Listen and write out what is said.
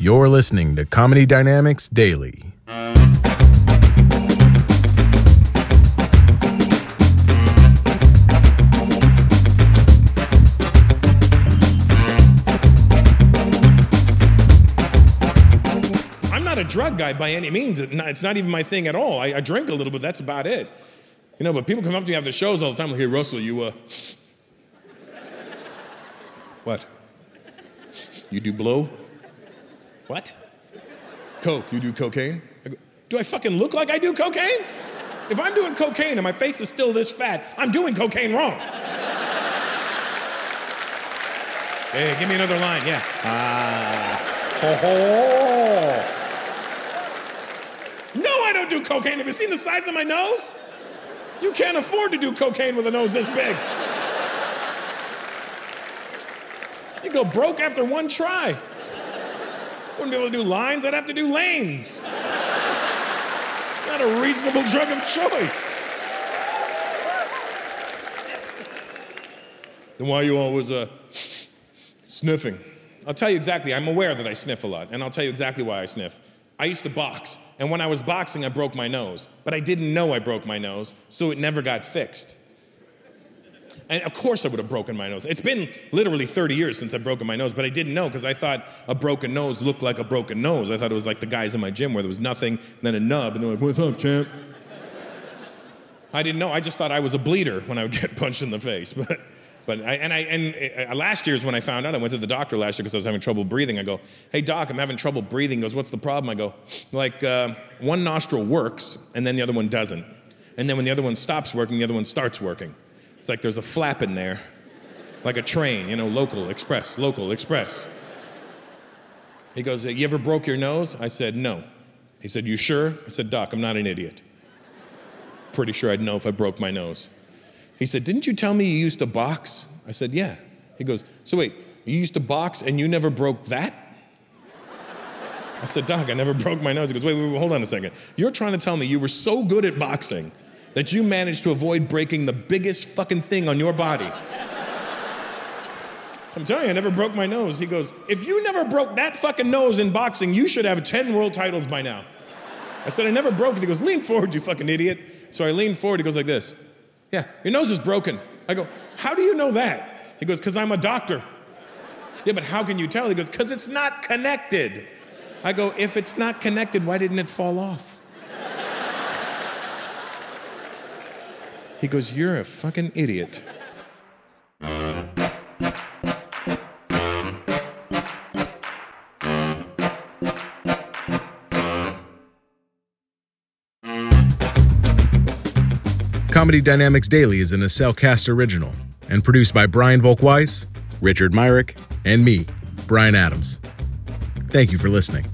You're listening to Comedy Dynamics Daily. I'm not a drug guy by any means. It's not even my thing at all. I, I drink a little bit. That's about it. You know, but people come up to me after shows all the time like, "Hey, Russell, you uh, what? You do blow? What? Coke? You do cocaine? I go, do I fucking look like I do cocaine? If I'm doing cocaine and my face is still this fat, I'm doing cocaine wrong. Hey, give me another line. Yeah. Ah. Ho ho. No, I don't do cocaine. Have you seen the size of my nose? You can't afford to do cocaine with a nose this big. You go broke after one try. Wouldn't be able to do lines, I'd have to do lanes. It's not a reasonable drug of choice. Then why are you always uh, sniffing? I'll tell you exactly. I'm aware that I sniff a lot, and I'll tell you exactly why I sniff. I used to box, and when I was boxing, I broke my nose. But I didn't know I broke my nose, so it never got fixed. And of course, I would have broken my nose. It's been literally 30 years since I've broken my nose, but I didn't know because I thought a broken nose looked like a broken nose. I thought it was like the guys in my gym where there was nothing, then a nub, and they're like, What's up, champ? I didn't know. I just thought I was a bleeder when I would get punched in the face. But, but I, and I and uh, last year's when I found out. I went to the doctor last year because I was having trouble breathing. I go, "Hey doc, I'm having trouble breathing." He goes, "What's the problem?" I go, "Like uh, one nostril works and then the other one doesn't, and then when the other one stops working, the other one starts working. It's like there's a flap in there, like a train, you know, local express, local express." He goes, "You ever broke your nose?" I said, "No." He said, "You sure?" I said, "Doc, I'm not an idiot." pretty sure I'd know if I broke my nose. He said, Didn't you tell me you used to box? I said, Yeah. He goes, So wait, you used to box and you never broke that? I said, Doc, I never broke my nose. He goes, wait, wait, wait, hold on a second. You're trying to tell me you were so good at boxing that you managed to avoid breaking the biggest fucking thing on your body. So I'm telling you, I never broke my nose. He goes, If you never broke that fucking nose in boxing, you should have 10 world titles by now. I said, I never broke it. He goes, lean forward, you fucking idiot. So I lean forward. He goes like this. Yeah, your nose is broken. I go, how do you know that? He goes, because I'm a doctor. Yeah, but how can you tell? He goes, because it's not connected. I go, if it's not connected, why didn't it fall off? He goes, you're a fucking idiot. Comedy Dynamics Daily is an Cast original and produced by Brian Volkweiss, Richard Myrick, and me, Brian Adams. Thank you for listening.